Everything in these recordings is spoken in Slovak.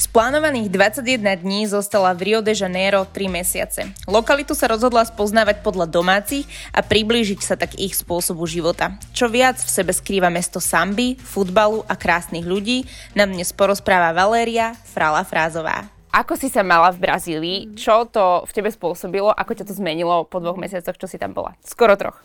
Z plánovaných 21 dní zostala v Rio de Janeiro 3 mesiace. Lokalitu sa rozhodla spoznávať podľa domácich a priblížiť sa tak ich spôsobu života. Čo viac v sebe skrýva mesto samby, futbalu a krásnych ľudí, nám dnes porozpráva Valéria Frala Frázová. Ako si sa mala v Brazílii? Čo to v tebe spôsobilo? Ako ťa to zmenilo po dvoch mesiacoch, čo si tam bola? Skoro troch.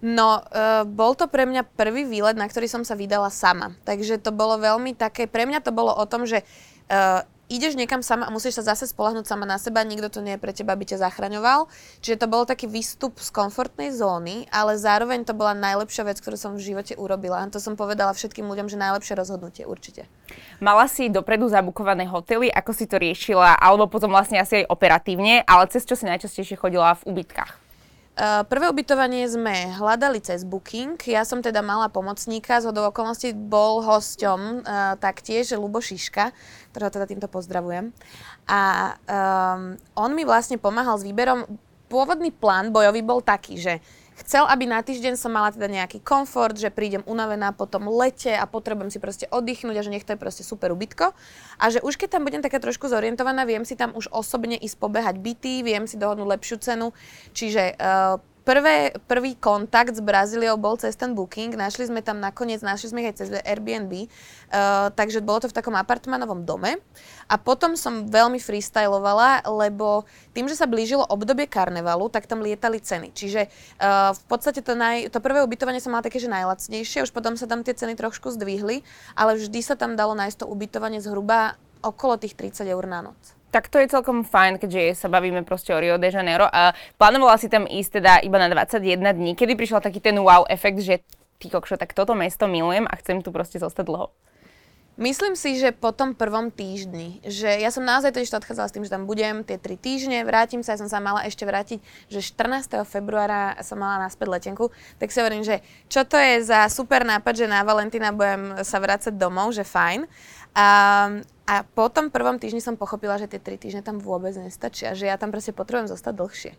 No, uh, bol to pre mňa prvý výlet, na ktorý som sa vydala sama. Takže to bolo veľmi také, pre mňa to bolo o tom, že uh, ideš niekam sama a musíš sa zase spolahnúť sama na seba, nikto to nie je pre teba, aby ťa zachraňoval. Čiže to bol taký výstup z komfortnej zóny, ale zároveň to bola najlepšia vec, ktorú som v živote urobila. A to som povedala všetkým ľuďom, že najlepšie rozhodnutie určite. Mala si dopredu zabukované hotely, ako si to riešila, alebo potom vlastne asi aj operatívne, ale cez čo si najčastejšie chodila v ubytkách? Uh, prvé ubytovanie sme hľadali cez Booking. Ja som teda mala pomocníka, z hodou okolností bol hosťom uh, taktiež Lubo Šiška, ktorého teda týmto pozdravujem. A um, on mi vlastne pomáhal s výberom. Pôvodný plán bojový bol taký, že chcel, aby na týždeň som mala teda nejaký komfort, že prídem unavená po tom lete a potrebujem si proste oddychnúť a že nech to je proste super ubytko. A že už keď tam budem taká trošku zorientovaná, viem si tam už osobne ísť pobehať byty, viem si dohodnúť lepšiu cenu. Čiže uh, prvé, prvý kontakt s Brazíliou bol cez ten booking. Našli sme tam nakoniec, našli sme ich aj cez Airbnb. Uh, takže bolo to v takom apartmanovom dome. A potom som veľmi freestylovala, lebo tým, že sa blížilo obdobie karnevalu, tak tam lietali ceny. Čiže uh, v podstate to, naj, to prvé ubytovanie som mala také, že najlacnejšie, už potom sa tam tie ceny trošku zdvihli, ale vždy sa tam dalo nájsť to ubytovanie zhruba okolo tých 30 eur na noc. Tak to je celkom fajn, keďže sa bavíme proste o Rio de Janeiro. A plánovala si tam ísť teda iba na 21 dní. Kedy prišiel taký ten wow efekt, že ty kokšo, tak toto mesto milujem a chcem tu proste zostať dlho? Myslím si, že po tom prvom týždni, že ja som naozaj to odchádzala s tým, že tam budem tie tri týždne, vrátim sa, ja som sa mala ešte vrátiť, že 14. februára som mala naspäť letenku, tak si hovorím, že čo to je za super nápad, že na Valentína budem sa vrácať domov, že fajn. A, a po tom prvom týždni som pochopila, že tie tri týždne tam vôbec nestačia, že ja tam proste potrebujem zostať dlhšie.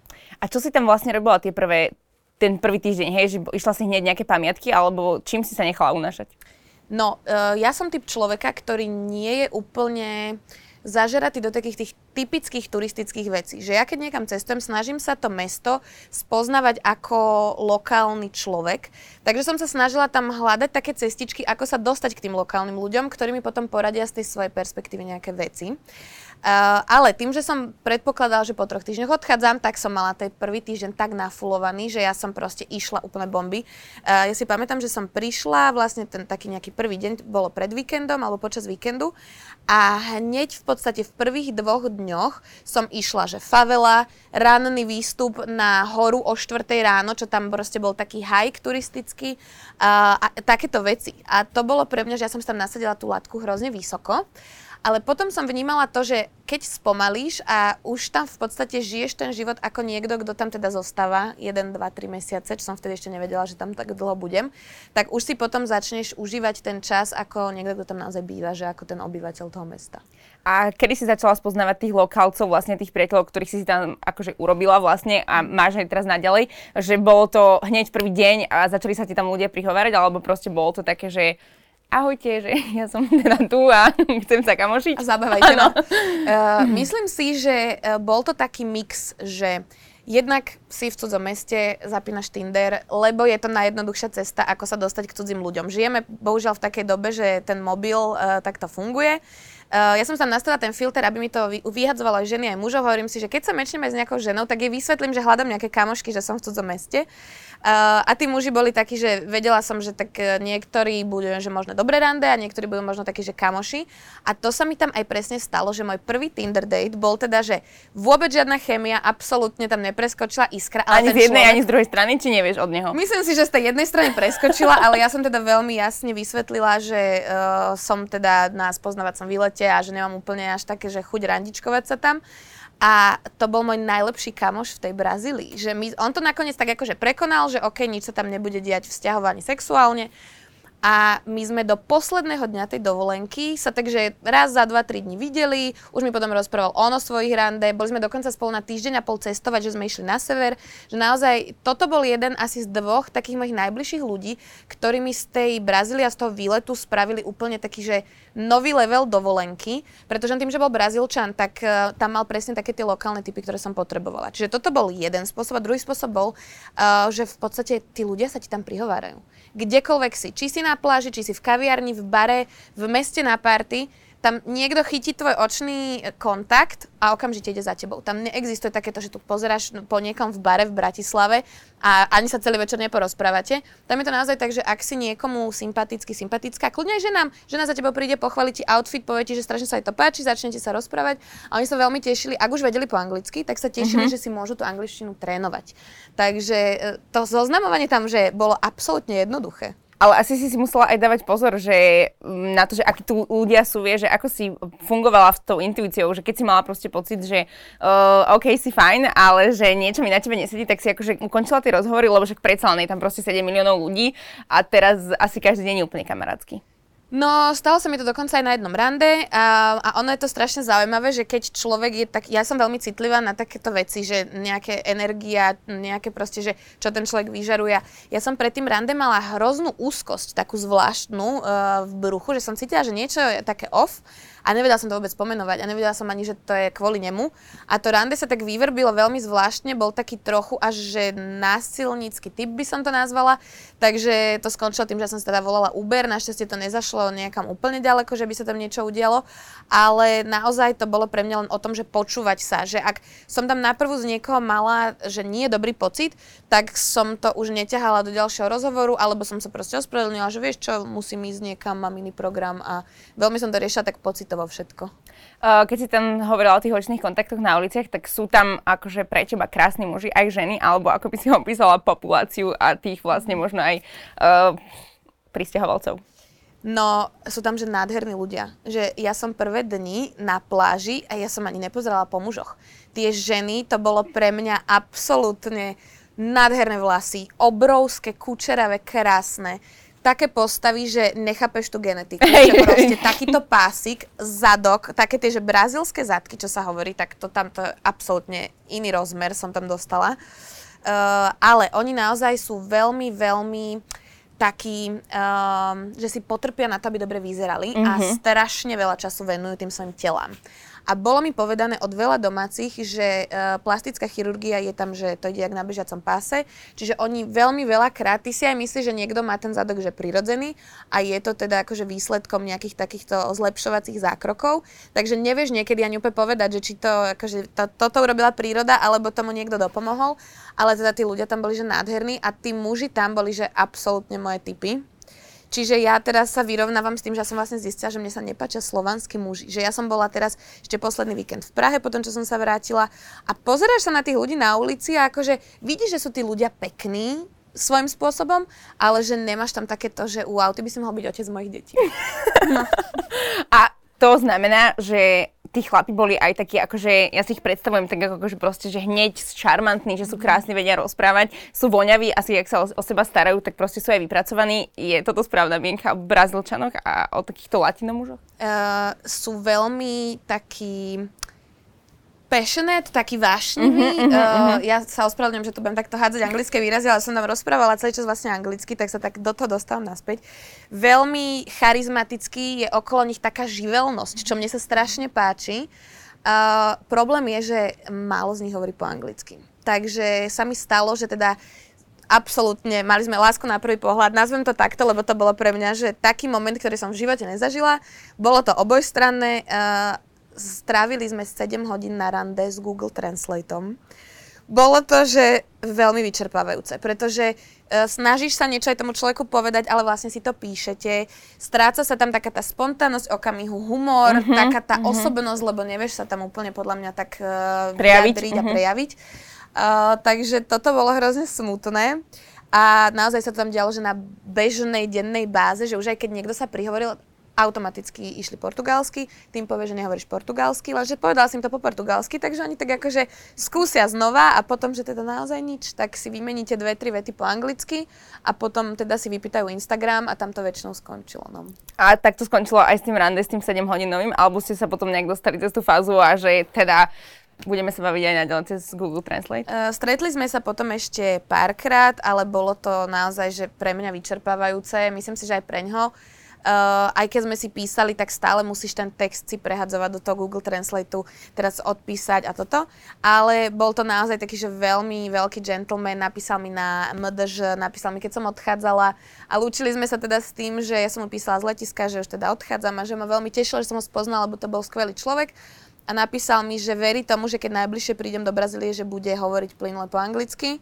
A čo si tam vlastne robila tie prvé, ten prvý týždeň, hej, že išla si hneď nejaké pamiatky, alebo čím si sa nechala unášať? No, uh, ja som typ človeka, ktorý nie je úplne zažeratý do takých tých typických turistických vecí. Že ja keď niekam cestujem, snažím sa to mesto spoznavať ako lokálny človek. Takže som sa snažila tam hľadať také cestičky, ako sa dostať k tým lokálnym ľuďom, ktorí mi potom poradia z tej svojej perspektívy nejaké veci. Uh, ale tým, že som predpokladala, že po troch týždňoch odchádzam, tak som mala ten prvý týždeň tak nafulovaný, že ja som proste išla úplne bomby. Uh, ja si pamätám, že som prišla, vlastne ten taký nejaký prvý deň bolo pred víkendom alebo počas víkendu a hneď v podstate v prvých dvoch dňoch som išla, že favela, ranný výstup na horu o 4 ráno, čo tam proste bol taký hike turistický uh, a takéto veci. A to bolo pre mňa, že ja som tam nasadila tú latku hrozne vysoko. Ale potom som vnímala to, že keď spomalíš a už tam v podstate žiješ ten život ako niekto, kto tam teda zostáva 1, 2, 3 mesiace, čo som vtedy ešte nevedela, že tam tak dlho budem, tak už si potom začneš užívať ten čas ako niekto, kto tam naozaj býva, že ako ten obyvateľ toho mesta. A kedy si začala spoznávať tých lokálcov, vlastne tých priateľov, ktorých si tam akože urobila vlastne a máš aj teraz naďalej, že bolo to hneď prvý deň a začali sa ti tam ľudia prihovárať, alebo proste bolo to také, že ahojte, že ja som teda tu a chcem sa kamošiť. A zabávajte, no. Uh, myslím si, že uh, bol to taký mix, že jednak si v cudzom meste, zapínaš Tinder, lebo je to najjednoduchšia cesta, ako sa dostať k cudzím ľuďom. Žijeme bohužiaľ v takej dobe, že ten mobil uh, takto funguje. Uh, ja som tam nastavila ten filter, aby mi to vyhadzovalo aj ženy, aj mužov. Hovorím si, že keď sa mečneme s nejakou ženou, tak jej vysvetlím, že hľadám nejaké kamošky, že som v cudzom meste. Uh, a tí muži boli takí, že vedela som, že tak e, niektorí budú, že možno dobré rande a niektorí budú možno takí, že kamoši. A to sa mi tam aj presne stalo, že môj prvý Tinder date bol teda, že vôbec žiadna chémia, absolútne tam nepreskočila iskra. Ale ani z jednej, človek... ani z druhej strany, či nevieš od neho? Myslím si, že z tej jednej strany preskočila, ale ja som teda veľmi jasne vysvetlila, že uh, som teda na spoznávacom výlete a že nemám úplne až také, že chuť randičkovať sa tam. A to bol môj najlepší kamoš v tej Brazílii. Že my, on to nakoniec tak akože prekonal, že OK, nič sa tam nebude diať vzťahovanie sexuálne. A my sme do posledného dňa tej dovolenky sa takže raz za 2-3 dní videli, už mi potom rozprával on o svojich rande, boli sme dokonca spolu na týždeň a pol cestovať, že sme išli na sever, že naozaj toto bol jeden asi z dvoch takých mojich najbližších ľudí, ktorými z tej Brazília, z toho výletu spravili úplne taký, že nový level dovolenky, pretože tým, že bol Brazílčan, tak uh, tam mal presne také tie lokálne typy, ktoré som potrebovala. Čiže toto bol jeden spôsob a druhý spôsob bol, uh, že v podstate tí ľudia sa ti tam prihovárajú. Kdekoľvek si, či si na pláži, či si v kaviarni, v bare, v meste na party, tam niekto chytí tvoj očný kontakt a okamžite ide za tebou. Tam neexistuje takéto, že tu pozeráš po niekom v bare v Bratislave a ani sa celý večer neporozprávate. Tam je to naozaj tak, že ak si niekomu sympatický, sympatická, kľudne aj ženám, žena za tebou príde, pochváliť ti outfit, povie ti, že strašne sa jej to páči, začnete sa rozprávať a oni sa veľmi tešili, ak už vedeli po anglicky, tak sa tešili, uh-huh. že si môžu tú angličtinu trénovať. Takže e, to zoznamovanie tam, že bolo absolútne jednoduché. Ale asi si si musela aj dávať pozor, že mm, na to, že akí tu ľudia sú, vie, že ako si fungovala v tou intuíciou, že keď si mala proste pocit, že uh, OK, si fajn, ale že niečo mi na tebe nesedí, tak si akože ukončila tie rozhovory, lebo však predsa len je tam proste 7 miliónov ľudí a teraz asi každý deň je úplne kamarátsky. No, stalo sa mi to dokonca aj na jednom rande a, a ono je to strašne zaujímavé, že keď človek je tak, ja som veľmi citlivá na takéto veci, že nejaké energia, nejaké proste, že čo ten človek vyžaruje. Ja som pred tým rande mala hroznú úzkosť, takú zvláštnu uh, v bruchu, že som cítila, že niečo je také off a nevedela som to vôbec pomenovať a nevedela som ani, že to je kvôli nemu. A to rande sa tak vyvrbilo veľmi zvláštne, bol taký trochu až že násilnícky typ by som to nazvala, takže to skončilo tým, že som sa teda volala Uber, našťastie to nezašlo nejakam úplne ďaleko, že by sa tam niečo udialo, ale naozaj to bolo pre mňa len o tom, že počúvať sa, že ak som tam naprvu z niekoho mala, že nie je dobrý pocit, tak som to už neťahala do ďalšieho rozhovoru, alebo som sa proste ospravedlnila, že vieš čo, musím ísť niekam, mám iný program a veľmi som to riešila tak pocit pocitovo všetko. keď si tam hovorila o tých očných kontaktoch na uliciach, tak sú tam akože pre teba krásni muži, aj ženy, alebo ako by si opísala populáciu a tých vlastne možno aj uh, pristahovalcov? No, sú tam, že nádherní ľudia. Že ja som prvé dni na pláži a ja som ani nepozerala po mužoch. Tie ženy, to bolo pre mňa absolútne nádherné vlasy, obrovské, kučeravé, krásne také postavy, že nechápeš tú genetiku. Hey. Že proste takýto pásik, zadok, také tie, že brazilské zadky, čo sa hovorí, tak to tam to je absolútne iný rozmer som tam dostala. Uh, ale oni naozaj sú veľmi, veľmi takí, um, že si potrpia na to, aby dobre vyzerali mm-hmm. a mhm. strašne veľa času venujú tým svojim telám. A bolo mi povedané od veľa domácich, že uh, plastická chirurgia je tam, že to ide jak na bežiacom páse. Čiže oni veľmi veľa krát, ty si aj myslíš, že niekto má ten zadok, že prirodzený a je to teda akože výsledkom nejakých takýchto zlepšovacích zákrokov. Takže nevieš niekedy ani úplne povedať, že či to, akože to, toto urobila príroda, alebo tomu niekto dopomohol. Ale teda tí ľudia tam boli, že nádherní a tí muži tam boli, že absolútne moje typy. Čiže ja teraz sa vyrovnávam s tým, že som vlastne zistila, že mne sa nepáčia slovanskí muži. Že ja som bola teraz ešte posledný víkend v Prahe, potom čo som sa vrátila a pozeráš sa na tých ľudí na ulici a akože vidíš, že sú tí ľudia pekní, svojím spôsobom, ale že nemáš tam takéto, že wow, ty by si mohol byť otec mojich detí. No. A to znamená, že tí chlapi boli aj takí, akože ja si ich predstavujem tak ako, že proste, že hneď čarmantní, že sú mhm. krásne, vedia rozprávať, sú voňaví, asi ak sa o, o seba starajú, tak proste sú aj vypracovaní. Je toto správna mienka o Brazílčanoch a o takýchto latinomužoch? Uh, sú veľmi takí passionate, taký vášnivý. Uh-huh, uh-huh, uh, ja sa ospravedlňujem, že tu budem takto hádzať anglické výrazy, ale som tam rozprávala celý čas vlastne anglicky, tak sa tak do toho dostávam naspäť. Veľmi charizmatický je okolo nich taká živelnosť, čo mne sa strašne páči. Uh, problém je, že málo z nich hovorí po anglicky. Takže sa mi stalo, že teda absolútne, mali sme lásku na prvý pohľad, nazvem to takto, lebo to bolo pre mňa, že taký moment, ktorý som v živote nezažila, bolo to obojstranné, uh, strávili sme 7 hodín na rande s Google Translateom. Bolo to, že veľmi vyčerpávajúce, pretože uh, snažíš sa niečo aj tomu človeku povedať, ale vlastne si to píšete. Stráca sa tam taká tá spontánnosť okamihu, humor, uh-huh, taká tá uh-huh. osobnosť, lebo nevieš sa tam úplne podľa mňa tak uh, prejaviť uh-huh. a mhm. prejaviť. Uh, takže toto bolo hrozne smutné. A naozaj sa to tam dialo, že na bežnej dennej báze, že už aj keď niekto sa prihovoril, automaticky išli portugalsky, tým povie, že nehovoríš portugalsky, lenže povedala som to po portugalsky, takže oni tak akože skúsia znova a potom, že teda naozaj nič, tak si vymeníte dve, tri vety po anglicky a potom teda si vypýtajú Instagram a tam to väčšinou skončilo. No. A tak to skončilo aj s tým rande, s tým 7 hodinovým, alebo ste sa potom nejak dostali cez tú fázu a že teda budeme sa baviť aj naďalej cez Google Translate? Uh, stretli sme sa potom ešte párkrát, ale bolo to naozaj že pre mňa vyčerpávajúce. Myslím si, že aj pre ňoho. Uh, aj keď sme si písali, tak stále musíš ten text si prehadzovať do toho Google Translateu, teraz odpísať a toto. Ale bol to naozaj taký, že veľmi veľký gentleman, napísal mi na MDŽ, napísal mi, keď som odchádzala. A lúčili sme sa teda s tým, že ja som mu písala z letiska, že už teda odchádzam a že ma veľmi tešilo, že som ho spoznala, lebo to bol skvelý človek. A napísal mi, že verí tomu, že keď najbližšie prídem do Brazílie, že bude hovoriť plynule po anglicky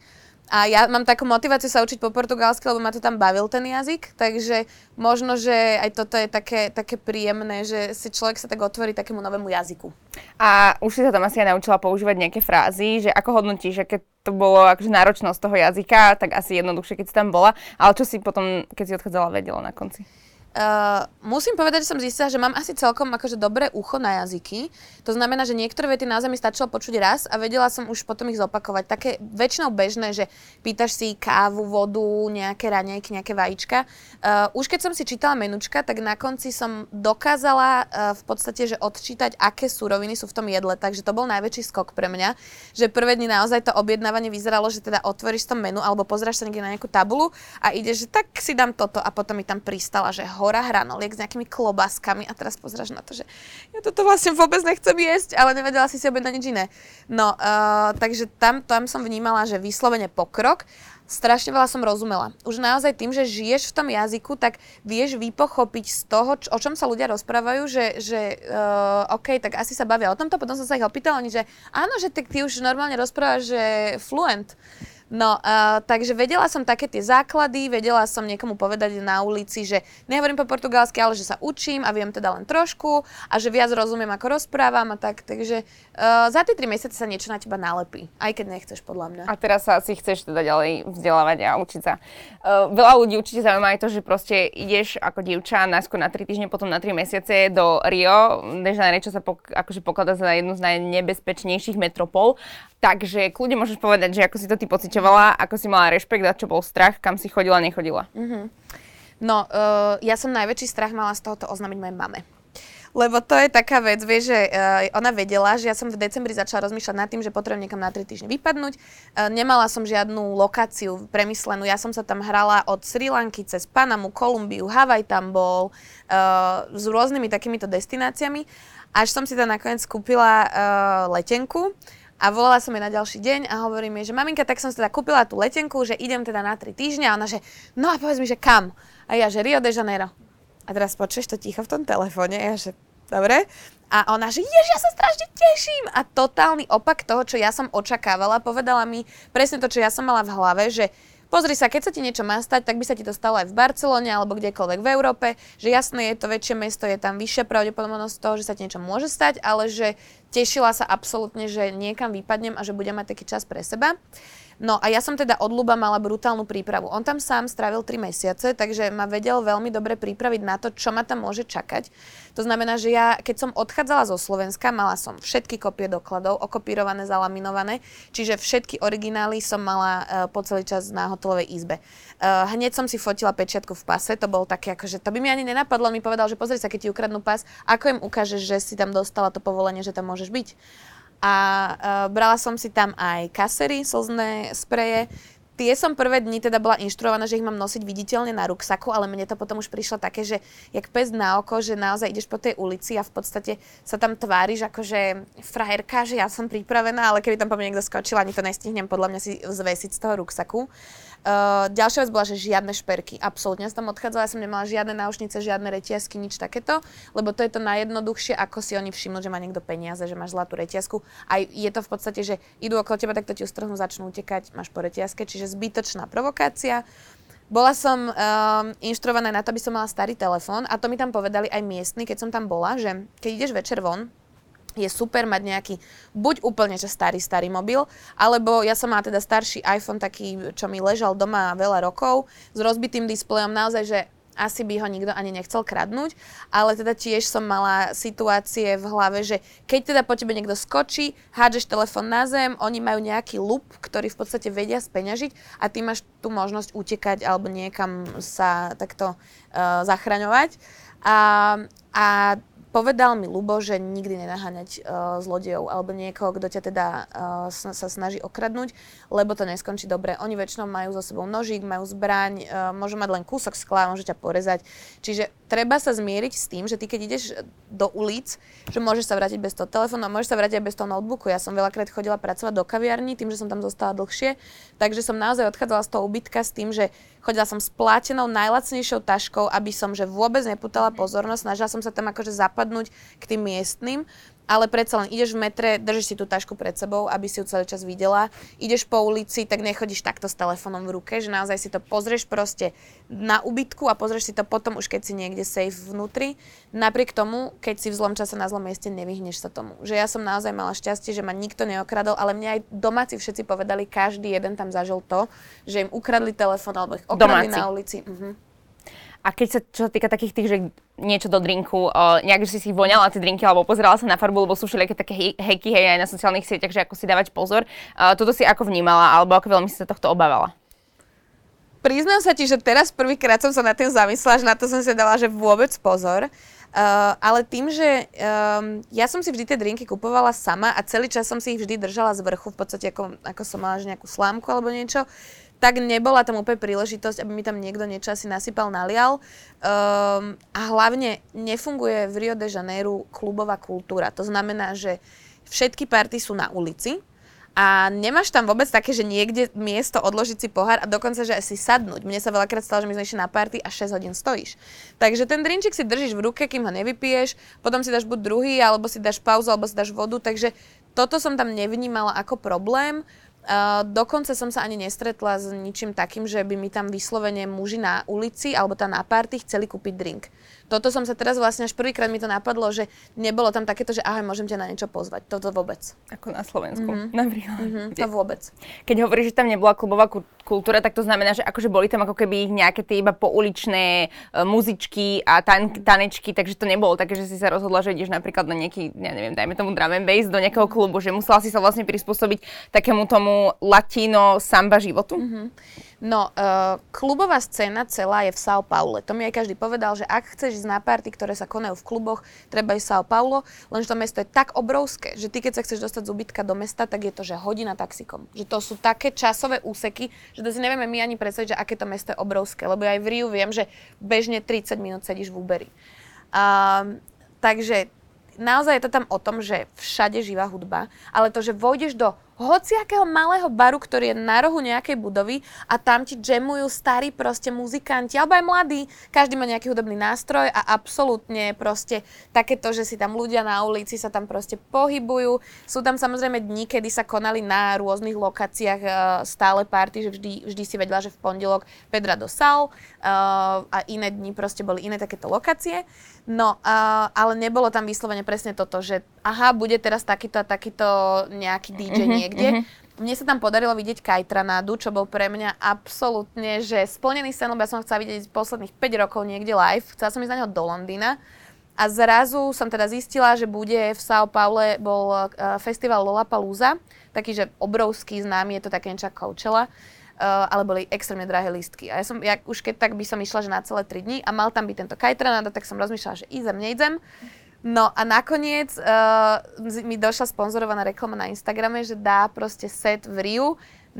a ja mám takú motiváciu sa učiť po portugalsky, lebo ma to tam bavil ten jazyk, takže možno, že aj toto je také, také príjemné, že si človek sa tak otvorí takému novému jazyku. A už si sa tam asi aj naučila používať nejaké frázy, že ako hodnotíš, že keď to bolo akože náročnosť toho jazyka, tak asi jednoduchšie, keď si tam bola, ale čo si potom, keď si odchádzala, vedela na konci? Uh, musím povedať, že som zistila, že mám asi celkom akože dobré ucho na jazyky. To znamená, že niektoré vety naozaj mi stačilo počuť raz a vedela som už potom ich zopakovať. Také väčšinou bežné, že pýtaš si kávu, vodu, nejaké raňajky, nejaké vajíčka. Uh, už keď som si čítala menučka, tak na konci som dokázala uh, v podstate, že odčítať, aké súroviny sú v tom jedle. Takže to bol najväčší skok pre mňa. Že prvé dni naozaj to objednávanie vyzeralo, že teda otvoríš to menu alebo pozráš sa niekde na nejakú tabulu a ideš, že tak si dám toto a potom mi tam pristala, že hora hranoliek s nejakými klobaskami a teraz pozráš na to, že ja toto vlastne vôbec nechcem jesť, ale nevedela si si objednať nič iné. No, uh, takže tam, tam som vnímala, že vyslovene pokrok strašne veľa som rozumela. Už naozaj tým, že žiješ v tom jazyku, tak vieš vypochopiť z toho, č- o čom sa ľudia rozprávajú, že, že uh, OK, tak asi sa bavia o tomto. Potom som sa ich opýtala, oni, že áno, že ty, ty už normálne rozprávaš, že fluent. No, uh, takže vedela som také tie základy, vedela som niekomu povedať na ulici, že nehovorím po portugalsky, ale že sa učím a viem teda len trošku a že viac rozumiem, ako rozprávam a tak. Takže uh, za tie tri mesiace sa niečo na teba nalepí, aj keď nechceš, podľa mňa. A teraz sa asi chceš teda ďalej vzdelávať a učiť sa. Uh, veľa ľudí určite zaujíma aj to, že proste ideš ako dievča najskôr na 3 týždne, potom na 3 mesiace do Rio, de Janeiro, čo sa pok- akože pokladá za jednu z najnebezpečnejších metropol. Takže kľudne môžeš povedať, že ako si to ty pociťovala, ako si mala rešpekt a čo bol strach, kam si chodila, nechodila. Mm-hmm. No, uh, ja som najväčší strach mala z tohoto oznámiť mojej mame. Lebo to je taká vec, vieš, že uh, ona vedela, že ja som v decembri začala rozmýšľať nad tým, že potrebujem niekam na 3 týždne vypadnúť. Uh, nemala som žiadnu lokáciu premyslenú. Ja som sa tam hrala od Sri Lanky cez Panamu, Kolumbiu, Havaj tam bol, uh, s rôznymi takýmito destináciami. Až som si tam nakoniec kúpila uh, letenku a volala som jej na ďalší deň a hovorím jej, že maminka, tak som si teda kúpila tú letenku, že idem teda na 3 týždne a ona, že no a povedz mi, že kam? A ja, že Rio de Janeiro. A teraz počuješ to ticho v tom telefóne, ja, že dobre. A ona, že jež, ja sa strašne teším. A totálny opak toho, čo ja som očakávala, povedala mi presne to, čo ja som mala v hlave, že Pozri sa, keď sa ti niečo má stať, tak by sa ti to stalo aj v Barcelone alebo kdekoľvek v Európe, že jasné je to väčšie mesto, je tam vyššia pravdepodobnosť toho, že sa ti niečo môže stať, ale že tešila sa absolútne, že niekam vypadnem a že budem mať taký čas pre seba. No a ja som teda od Luba mala brutálnu prípravu. On tam sám strávil 3 mesiace, takže ma vedel veľmi dobre pripraviť na to, čo ma tam môže čakať. To znamená, že ja, keď som odchádzala zo Slovenska, mala som všetky kopie dokladov, okopírované, zalaminované, čiže všetky originály som mala uh, po celý čas na hotelovej izbe. Uh, hneď som si fotila pečiatku v pase, to bol také akože, to by mi ani nenapadlo, mi povedal, že pozri sa, keď ti ukradnú pas, ako im ukážeš, že si tam dostala to povolenie, že tam môžeš byť. A uh, brala som si tam aj kasery, slzné spreje. Tie som prvé dni teda bola inštruovaná, že ich mám nosiť viditeľne na ruksaku, ale mne to potom už prišlo také, že jak pes na oko, že naozaj ideš po tej ulici a v podstate sa tam tváriš ako, že frajerka, že ja som pripravená, ale keby tam po mne niekto skočil, ani to nestihnem podľa mňa si zvesiť z toho ruksaku. Uh, ďalšia vec bola, že žiadne šperky. Absolútne. Som tam odchádzala, ja som nemala žiadne náušnice, žiadne reťazky, nič takéto, lebo to je to najjednoduchšie, ako si oni všimnú, že má niekto peniaze, že máš zlatú reťazku. A je to v podstate, že idú okolo teba, tak to ti ustrhnú, začnú utekať, máš po reťazke, čiže zbytočná provokácia. Bola som um, inštruovaná na to, aby som mala starý telefón a to mi tam povedali aj miestni, keď som tam bola, že keď ideš večer von, je super mať nejaký buď úplne že starý, starý mobil, alebo ja som mala teda starší iPhone taký, čo mi ležal doma veľa rokov, s rozbitým displejom, naozaj, že asi by ho nikto ani nechcel kradnúť, ale teda tiež som mala situácie v hlave, že keď teda po tebe niekto skočí, hádžeš telefón na zem, oni majú nejaký lup, ktorý v podstate vedia speňažiť a ty máš tú možnosť utekať alebo niekam sa takto uh, zachraňovať. A, a povedal mi Lubo, že nikdy nenaháňať uh, zlodejov alebo niekoho, kto ťa teda uh, sa, sa snaží okradnúť, lebo to neskončí dobre. Oni väčšinou majú so sebou nožík, majú zbraň, uh, môžu mať len kúsok skla, môže ťa porezať. Čiže treba sa zmieriť s tým, že ty keď ideš do ulic, že môžeš sa vrátiť bez toho telefónu a môžeš sa vrátiť aj bez toho notebooku. Ja som veľakrát chodila pracovať do kaviarní, tým, že som tam zostala dlhšie, takže som naozaj odchádzala z toho ubytka s tým, že chodila som s plátenou najlacnejšou taškou, aby som že vôbec neputala pozornosť, snažila som sa tam akože zapadnúť k tým miestnym ale predsa len ideš v metre, držíš si tú tašku pred sebou, aby si ju celý čas videla. Ideš po ulici, tak nechodíš takto s telefónom v ruke, že naozaj si to pozrieš proste na ubytku a pozrieš si to potom už keď si niekde safe vnútri. Napriek tomu, keď si v zlom čase na zlom mieste, nevyhneš sa tomu. Že ja som naozaj mala šťastie, že ma nikto neokradol, ale mňa aj domáci všetci povedali, každý jeden tam zažil to, že im ukradli telefón alebo ich okradli domáci. na ulici. Mhm. A keď sa, čo sa týka takých tých, že niečo do drinku, uh, nejak, že si si voňala tie drinky alebo pozerala sa na farbu, lebo sú všelijaké také heky, hej, aj na sociálnych sieťach, že ako si dávať pozor. Uh, toto si ako vnímala, alebo ako veľmi si sa tohto obávala? Priznám sa ti, že teraz prvýkrát som sa na tým zamyslela, že na to som si dala, že vôbec pozor. Uh, ale tým, že um, ja som si vždy tie drinky kupovala sama a celý čas som si ich vždy držala z vrchu, v podstate ako, ako som mala že nejakú slámku alebo niečo, tak nebola tam úplne príležitosť, aby mi tam niekto niečo asi nasypal, nalial. Um, a hlavne nefunguje v Rio de Janeiro klubová kultúra. To znamená, že všetky party sú na ulici, a nemáš tam vôbec také, že niekde miesto odložiť si pohár a dokonca, že si sadnúť. Mne sa veľakrát stalo, že my sme išli na party a 6 hodín stojíš. Takže ten drinčik si držíš v ruke, kým ho nevypiješ, potom si dáš buď druhý, alebo si dáš pauzu, alebo si dáš vodu, takže toto som tam nevnímala ako problém. Uh, dokonca som sa ani nestretla s ničím takým, že by mi tam vyslovene muži na ulici alebo tam na party chceli kúpiť drink toto som sa teraz vlastne až prvýkrát mi to napadlo, že nebolo tam takéto, že ahoj, môžem ťa na niečo pozvať. Toto vôbec. Ako na Slovensku, mm-hmm. napríklad. Mm-hmm, to vôbec. Keď hovoríš, že tam nebola klubová kultúra, tak to znamená, že akože boli tam ako keby nejaké tie iba pouličné uh, muzičky a tan- tanečky, takže to nebolo také, že si sa rozhodla, že ideš napríklad na nejaký, ja neviem, dajme tomu drum and bass do nejakého klubu, že musela si sa vlastne prispôsobiť takému tomu latino samba životu. Mm-hmm. No, uh, klubová scéna celá je v São Paulo. To mi aj každý povedal, že ak chceš ísť na party, ktoré sa konajú v kluboch, treba ísť São Paulo, lenže to mesto je tak obrovské, že ty keď sa chceš dostať z ubytka do mesta, tak je to, že hodina taxikom. Že to sú také časové úseky, že to si nevieme my ani predstaviť, že aké to mesto je obrovské. Lebo aj v Riu viem, že bežne 30 minút sedíš v Uberi. Uh, takže naozaj je to tam o tom, že všade živá hudba, ale to, že vojdeš do hociakého malého baru, ktorý je na rohu nejakej budovy a tam ti jamujú starí proste muzikanti, alebo aj mladí, každý má nejaký hudobný nástroj a absolútne proste takéto, že si tam ľudia na ulici sa tam proste pohybujú. Sú tam samozrejme dni, kedy sa konali na rôznych lokáciách uh, stále party, že vždy, vždy si vedela, že v pondelok Pedra do Sal uh, a iné dni proste boli iné takéto lokácie. No, uh, ale nebolo tam vyslovene presne toto, že aha, bude teraz takýto a takýto nejaký DJ mm-hmm, niekde. Mm-hmm. Mne sa tam podarilo vidieť Kajtranádu, čo bol pre mňa absolútne, že splnený sen, lebo ja som chcela vidieť posledných 5 rokov niekde live. Chcela som ísť na neho do Londýna. A zrazu som teda zistila, že bude v São Paule bol uh, festival Lollapalooza, taký, že obrovský, známy, je to také niečo Coachella, uh, ale boli extrémne drahé lístky. A ja som, ja už keď tak by som išla, že na celé 3 dní a mal tam byť tento Kajtranáda, tak som rozmýšľala, že idem, nejdem. No a nakoniec uh, mi došla sponzorovaná reklama na Instagrame, že dá proste set v Riu.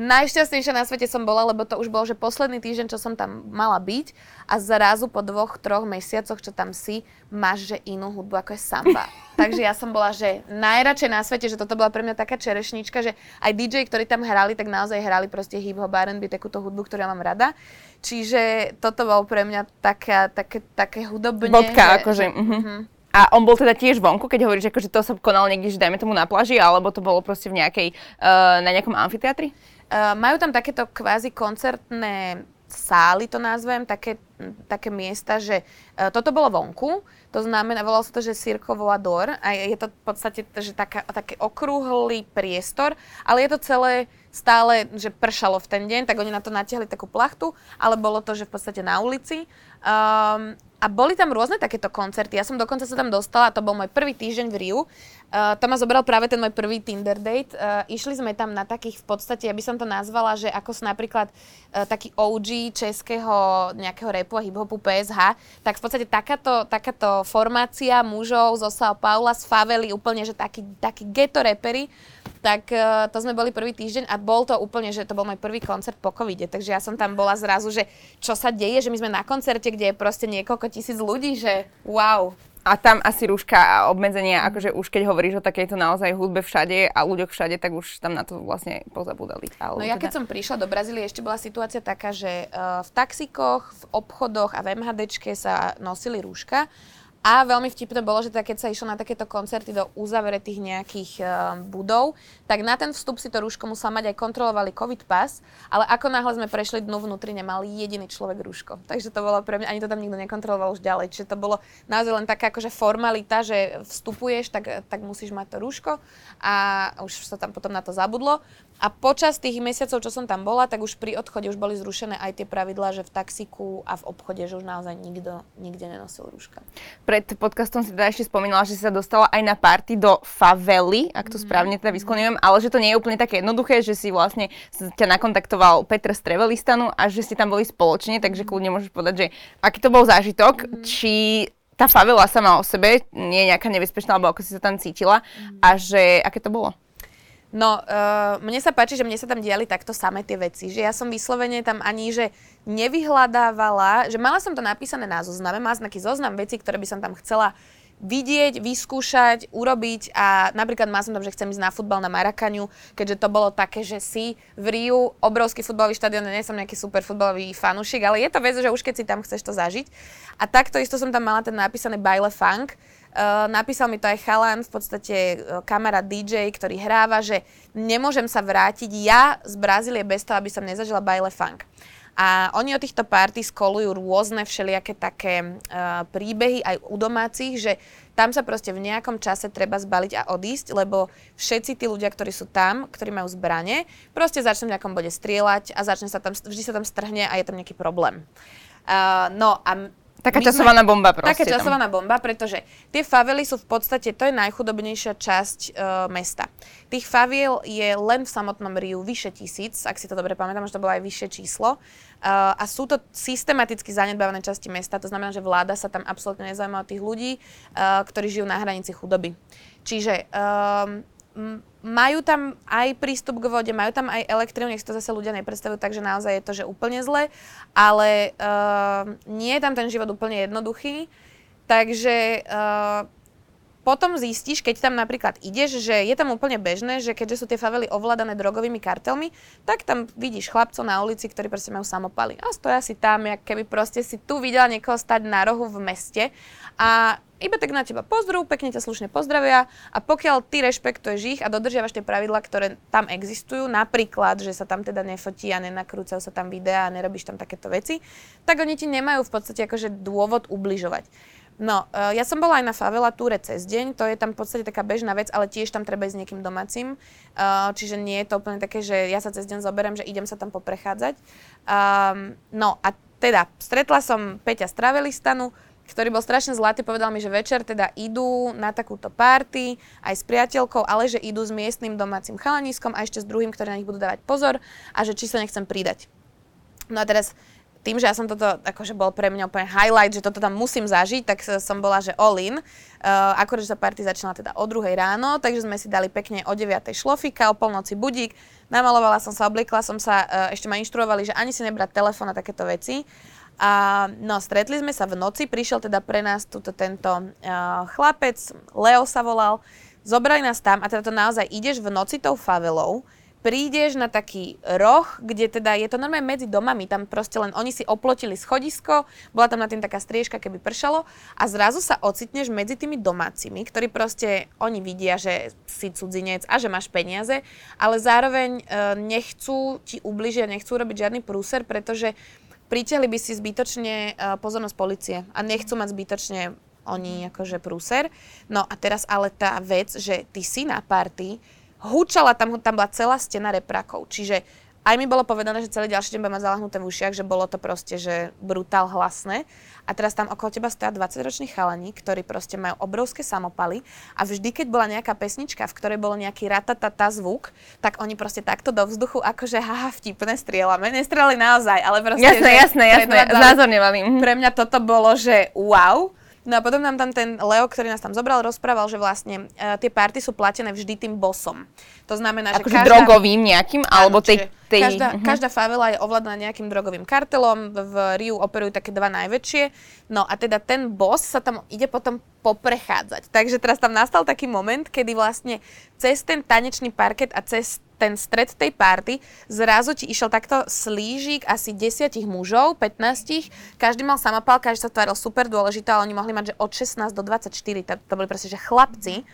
Najšťastnejšia na svete som bola, lebo to už bol, že posledný týždeň, čo som tam mala byť a zrazu po dvoch, troch mesiacoch, čo tam si, máš že inú hudbu, ako je samba. Takže ja som bola, že najradšej na svete, že toto bola pre mňa taká čerešnička, že aj DJ, ktorí tam hrali, tak naozaj hrali proste hip-hop, R&B, takúto hudbu, ktorú ja mám rada. Čiže toto bolo pre mňa také, také, také hudobne. Bodka, že, akože. Že, uh-huh. uh-huh. A on bol teda tiež vonku, keď hovoríš, že to sa konalo niekde, že dajme tomu na pláži, alebo to bolo proste v nejakej, uh, na nejakom amfiteatri? Uh, majú tam takéto kvázi koncertné sály, to nazvem, také, také miesta, že uh, toto bolo vonku, to znamená, volalo sa to, že Circo Voador a je to v podstate že taká, taký okrúhlý priestor, ale je to celé stále, že pršalo v ten deň, tak oni na to natiahli takú plachtu, ale bolo to, že v podstate na ulici. Um, a boli tam rôzne takéto koncerty. Ja som dokonca sa tam dostala, to bol môj prvý týždeň v Riu. Uh, tam ma zobral práve ten môj prvý Tinder date. Uh, išli sme tam na takých v podstate, ja by som to nazvala, že ako sú napríklad uh, taký OG českého nejakého repu a hiphopu PSH, tak v podstate takáto, takáto formácia mužov zo Sao Paula z favely, úplne, že takí, takí ghetto repery, tak uh, to sme boli prvý týždeň a bol to úplne, že to bol môj prvý koncert po covide, takže ja som tam bola zrazu, že čo sa deje, že my sme na koncerte, kde je proste niekoľko tisíc ľudí, že wow, a tam asi rúška a obmedzenia, akože už keď hovoríš o takejto naozaj hudbe všade a ľuďoch všade, tak už tam na to vlastne pozabudali. no ja keď teda... som prišla do Brazílie, ešte bola situácia taká, že uh, v taxikoch, v obchodoch a v MHDčke sa nosili rúška a veľmi vtipné bolo, že keď sa išlo na takéto koncerty do uzavretých nejakých uh, budov, tak na ten vstup si to rúško musel mať aj kontrolovali COVID pas, ale ako náhle sme prešli dnu vnútri, nemal jediný človek rúško. Takže to bolo pre mňa, ani to tam nikto nekontroloval už ďalej. Čiže to bolo naozaj len taká akože formalita, že vstupuješ, tak, tak musíš mať to rúško a už sa tam potom na to zabudlo. A počas tých mesiacov, čo som tam bola, tak už pri odchode už boli zrušené aj tie pravidlá, že v taxiku a v obchode, že už naozaj nikto nikde nenosil rúška. Pred podcastom si teda ešte spomínala, že si sa dostala aj na party do favely, ak to mm-hmm. správne teda vysklonujem, ale že to nie je úplne také jednoduché, že si vlastne ťa nakontaktoval Petr z Travelistanu a že ste tam boli spoločne, takže kľudne môžeš povedať, že aký to bol zážitok, mm-hmm. či tá favela sama o sebe nie je nejaká nebezpečná, alebo ako si sa tam cítila mm-hmm. a že aké to bolo? No, uh, mne sa páči, že mne sa tam diali takto samé tie veci, že ja som vyslovene tam ani, že nevyhľadávala, že mala som to napísané na zozname, mala som taký zoznam veci, ktoré by som tam chcela vidieť, vyskúšať, urobiť a napríklad mal som tam, že chcem ísť na futbal na Marakaniu, keďže to bolo také, že si v Riu, obrovský futbalový štadión, nie som nejaký super futbalový fanúšik, ale je to vec, že už keď si tam chceš to zažiť. A takto isto som tam mala ten napísaný Baile Funk, Uh, napísal mi to aj chalan, v podstate uh, kamarát DJ, ktorý hráva, že nemôžem sa vrátiť ja z Brazílie bez toho, aby som nezažila baile funk. A oni o týchto party skolujú rôzne všelijaké také uh, príbehy aj u domácich, že tam sa proste v nejakom čase treba zbaliť a odísť, lebo všetci tí ľudia, ktorí sú tam, ktorí majú zbranie, proste začnú v nejakom bode strieľať a začne sa tam, vždy sa tam strhne a je tam nejaký problém. Uh, no a Taká časovaná sme, bomba proste. Taká časovaná tam. bomba, pretože tie favely sú v podstate, to je najchudobnejšia časť uh, mesta. Tých faviel je len v samotnom Riu vyše tisíc, ak si to dobre pamätám, že to bolo aj vyššie číslo. Uh, a sú to systematicky zanedbávané časti mesta, to znamená, že vláda sa tam absolútne nezaujíma o tých ľudí, uh, ktorí žijú na hranici chudoby. Čiže um, majú tam aj prístup k vode, majú tam aj elektrínu, nech si to zase ľudia nepredstavujú, takže naozaj je to, že úplne zle, ale uh, nie je tam ten život úplne jednoduchý, takže uh, potom zistíš, keď tam napríklad ideš, že je tam úplne bežné, že keďže sú tie favely ovládané drogovými kartelmi, tak tam vidíš chlapcov na ulici, ktorí proste majú samopaly. A stoja si tam, jak keby proste si tu videla niekoho stať na rohu v meste a iba tak na teba pozrú, pekne ťa slušne pozdravia a pokiaľ ty rešpektuješ ich a dodržiavaš tie pravidlá, ktoré tam existujú, napríklad, že sa tam teda nefotí a nenakrúcajú sa tam videá a nerobíš tam takéto veci, tak oni ti nemajú v podstate akože dôvod ubližovať. No, uh, ja som bola aj na favela túre cez deň, to je tam v podstate taká bežná vec, ale tiež tam treba ísť s niekým domácim, uh, čiže nie je to úplne také, že ja sa cez deň zoberiem, že idem sa tam poprechádzať. Um, no a teda, stretla som Peťa z Travelistanu, ktorý bol strašne zlatý, povedal mi, že večer teda idú na takúto party aj s priateľkou, ale že idú s miestnym domácim chalaniskom a ešte s druhým, ktorý na nich budú dávať pozor a že či sa nechcem pridať. No a teraz tým, že ja som toto, akože bol pre mňa úplne highlight, že toto tam musím zažiť, tak som bola, že all in. Uh, akorát, že sa party začala teda o druhej ráno, takže sme si dali pekne o 9. šlofika, o polnoci budík, namalovala som sa, obliekla som sa, uh, ešte ma inštruovali, že ani si nebrať telefón a takéto veci. A no, stretli sme sa v noci, prišiel teda pre nás tuto tento uh, chlapec, Leo sa volal, zobrali nás tam a teda to naozaj ideš v noci tou favelou, prídeš na taký roh, kde teda je to normálne medzi domami, tam proste len oni si oplotili schodisko, bola tam na tým taká striežka, keby pršalo a zrazu sa ocitneš medzi tými domácimi, ktorí proste, oni vidia, že si cudzinec a že máš peniaze, ale zároveň e, nechcú ti ubližiť, nechcú robiť žiadny prúser, pretože pritiahli by si zbytočne uh, pozornosť policie a nechcú mať zbytočne oni akože prúser. No a teraz ale tá vec, že ty si na party, hučala tam, tam bola celá stena reprakov, čiže aj mi bolo povedané, že celý ďalší deň bude mať zalahnuté v ušiach, že bolo to proste, že brutál hlasné. A teraz tam okolo teba stoja 20-roční chalani, ktorí proste majú obrovské samopaly a vždy, keď bola nejaká pesnička, v ktorej bol nejaký ratatata zvuk, tak oni proste takto do vzduchu, akože haha, vtipne strieľame. Nestrelali naozaj, ale proste... Jasné, jasné, jasné, znázorňovali. Mhm. Pre mňa toto bolo, že wow. No a potom nám tam ten Leo, ktorý nás tam zobral, rozprával, že vlastne uh, tie party sú platené vždy tým bosom. To znamená, že akože každá... drogovým nejakým, alebo tej... tej... Každá, uh-huh. každá favela je ovládaná nejakým drogovým kartelom, v Riu operujú také dva najväčšie, no a teda ten boss sa tam ide potom poprechádzať. Takže teraz tam nastal taký moment, kedy vlastne cez ten tanečný parket a cez ten stred tej party, zrazu ti išiel takto slížik asi desiatich mužov, 15, každý mal samopal, každý sa tváril super dôležité, ale oni mohli mať, že od 16 do 24, to, to boli proste, že chlapci.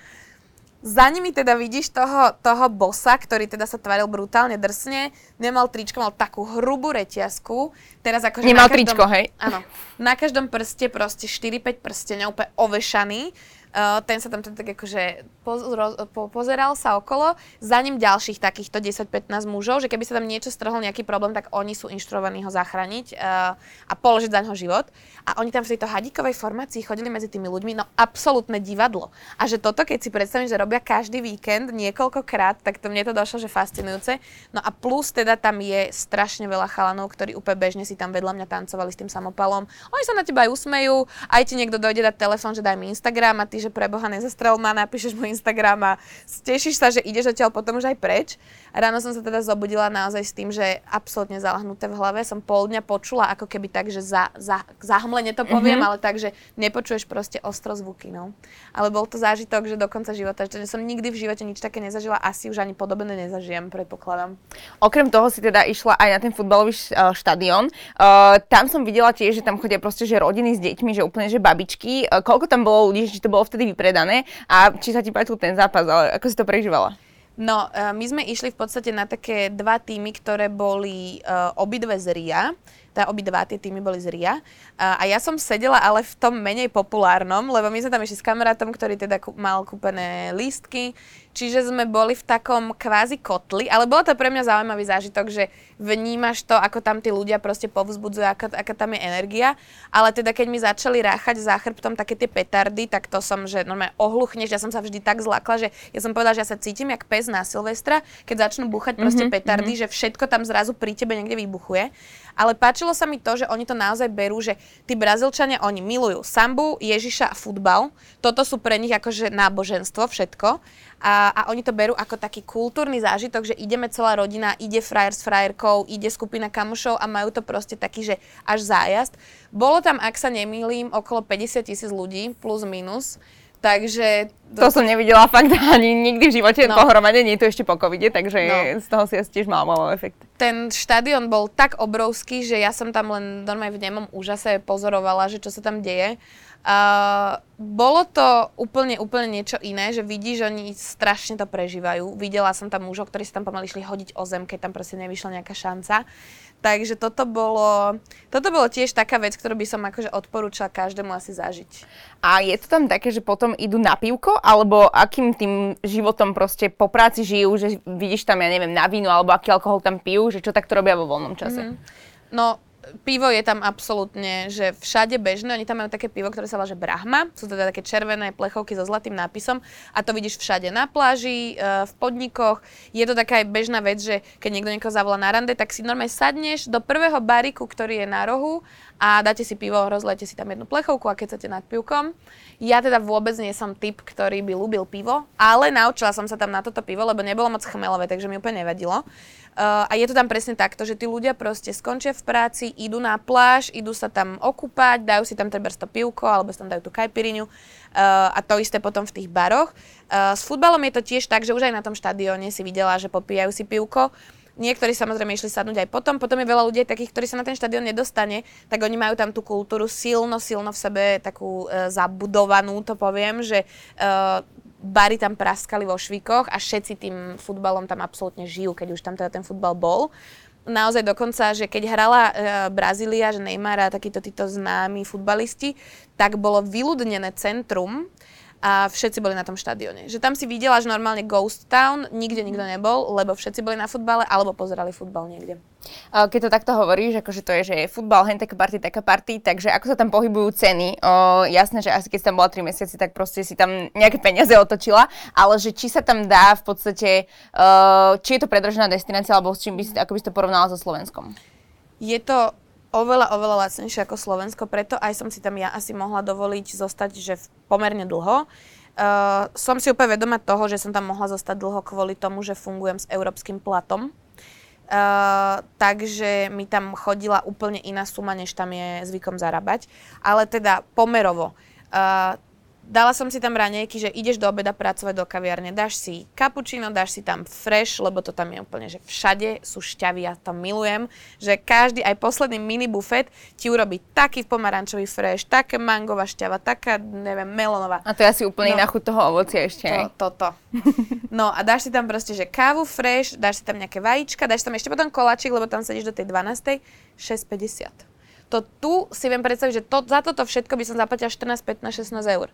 Za nimi teda vidíš toho, toho bossa, ktorý teda sa tváril brutálne drsne, nemal tričko, mal takú hrubú reťazku. Teraz akože Nemal každom, tričko, hej? Áno. Na každom prste proste 4-5 prsteňov, úplne ovešaný. Uh, ten sa tam teda tak akože pozro, po, pozeral sa okolo, za ním ďalších takýchto 10-15 mužov, že keby sa tam niečo strhol, nejaký problém, tak oni sú inštruovaní ho zachrániť uh, a položiť za ňo život. A oni tam v tejto hadikovej formácii chodili medzi tými ľuďmi, no absolútne divadlo. A že toto, keď si predstavím, že robia každý víkend niekoľkokrát, tak to mne to došlo, že fascinujúce. No a plus teda tam je strašne veľa chalanov, ktorí úplne bežne si tam vedľa mňa tancovali s tým samopalom. Oni sa na teba aj usmejú, aj ti niekto dojde dať telefón, že daj mi Instagram a ty, že pre Boha nezastrel ma, napíšeš mu Instagram a tešíš sa, že ideš odtiaľ potom už aj preč. A ráno som sa teda zobudila naozaj s tým, že absolútne zalahnuté v hlave. Som pol dňa počula ako keby tak, že za, za, zahmlene to poviem, mm-hmm. ale tak, že nepočuješ proste ostro zvuky. No. Ale bol to zážitok, že do konca života, že som nikdy v živote nič také nezažila, asi už ani podobné nezažijem, predpokladám. Okrem toho si teda išla aj na ten futbalový štadión. Uh, tam som videla tiež, že tam chodia proste že rodiny s deťmi, že úplne že babičky. Uh, koľko tam bolo ľudí, či to bolo vtedy vypredané a či sa ti páčil ten zápas, ale ako si to prežívala? No, uh, my sme išli v podstate na také dva týmy, ktoré boli uh, obidve z RIA teda obidva tie týmy boli z RIA. A, a ja som sedela ale v tom menej populárnom, lebo my sme tam išli s kamarátom, ktorý teda kú, mal kúpené lístky, čiže sme boli v takom kvázi kotli, ale bolo to pre mňa zaujímavý zážitok, že vnímaš to, ako tam tí ľudia proste povzbudzujú, aká, aká tam je energia, ale teda keď mi začali ráchať za chrbtom také tie petardy, tak to som, že normálne ohluchneš, ja som sa vždy tak zlakla, že ja som povedala, že ja sa cítim jak pes na Silvestra, keď začnú búchať proste mm-hmm, petardy, mm-hmm. že všetko tam zrazu pri tebe niekde vybuchuje. Ale páčilo sa mi to, že oni to naozaj berú, že tí Brazílčania, oni milujú sambu, Ježiša a futbal. Toto sú pre nich akože náboženstvo, všetko. A, a oni to berú ako taký kultúrny zážitok, že ideme celá rodina, ide frajer s frajerkou, ide skupina kamošov a majú to proste taký, že až zájazd. Bolo tam, ak sa nemýlim, okolo 50 tisíc ľudí, plus minus. Takže... To, to som nevidela fakt ani nikdy v živote no. pohromade, nie je to ešte po covide, takže no. z toho si asi tiež mal mal efekt. Ten štadión bol tak obrovský, že ja som tam len normálne v nemom úžase pozorovala, že čo sa tam deje. Uh, bolo to úplne, úplne niečo iné, že vidíš, že oni strašne to prežívajú. Videla som tam mužov, ktorí sa tam pomaly išli hodiť o zem, keď tam proste nevyšla nejaká šanca. Takže toto bolo, toto bolo tiež taká vec, ktorú by som akože odporúčala každému asi zažiť. A je to tam také, že potom idú na pivko, alebo akým tým životom proste po práci žijú, že vidíš tam, ja neviem, na vínu, alebo aký alkohol tam pijú, že čo takto robia vo voľnom čase? Mm-hmm. No, pivo je tam absolútne, že všade bežné. Oni tam majú také pivo, ktoré sa volá Brahma. Sú teda také červené plechovky so zlatým nápisom a to vidíš všade na pláži, e, v podnikoch. Je to taká aj bežná vec, že keď niekto niekoho zavolá na rande, tak si normálne sadneš do prvého bariku, ktorý je na rohu a dáte si pivo, rozlejete si tam jednu plechovku a keď chcete nad pivkom. Ja teda vôbec nie som typ, ktorý by ľúbil pivo, ale naučila som sa tam na toto pivo, lebo nebolo moc chmelové, takže mi úplne nevadilo. Uh, a je to tam presne takto, že tí ľudia proste skončia v práci, idú na pláž, idú sa tam okúpať, dajú si tam treba to pivko, alebo si tam dajú tú kajpiriňu uh, a to isté potom v tých baroch. Uh, s futbalom je to tiež tak, že už aj na tom štadióne si videla, že popíjajú si pivko. Niektorí samozrejme išli sadnúť aj potom. Potom je veľa ľudí takých, ktorí sa na ten štadión nedostane, tak oni majú tam tú kultúru silno, silno v sebe takú e, zabudovanú, to poviem, že e, bary tam praskali vo švikoch a všetci tým futbalom tam absolútne žijú, keď už tam teda ten futbal bol. naozaj dokonca, že keď hrala uh, Brazília, že Neymar a takíto títo známi futbalisti, tak bolo vyľudnené centrum a všetci boli na tom štadióne. Že tam si videla, že normálne Ghost Town, nikde nikto nebol, lebo všetci boli na futbale alebo pozerali futbal niekde. Keď to takto hovoríš, akože to je, že je futbal, hen taká party, taká party, takže ako sa tam pohybujú ceny? O, jasné, že asi keď si tam bola 3 mesiace, tak proste si tam nejaké peniaze otočila, ale že či sa tam dá v podstate, uh, či je to predržná destinácia, alebo s čím by si, ako by si to porovnala so Slovenskom? Je to oveľa, oveľa lacnejšie ako Slovensko, preto aj som si tam ja asi mohla dovoliť zostať, že pomerne dlho. Uh, som si úplne vedoma toho, že som tam mohla zostať dlho kvôli tomu, že fungujem s európskym platom. Uh, takže mi tam chodila úplne iná suma, než tam je zvykom zarábať. Ale teda pomerovo. Uh, Dala som si tam ranejky, že ideš do obeda pracovať do kaviarne, dáš si kapučino, dáš si tam fresh, lebo to tam je úplne, že všade sú šťavy, ja to milujem, že každý, aj posledný mini bufet ti urobí taký pomarančový fresh, také mangová šťava, taká, neviem, melonová. A to je asi úplne no, iná chuť toho ovocia ešte. To, toto. No a dáš si tam proste, že kávu fresh, dáš si tam nejaké vajíčka, dáš tam ešte potom koláčik, lebo tam sedíš do tej 12. 6,50 to tu si viem predstaviť, že to, za toto všetko by som zaplatila 14, 15, 16 eur.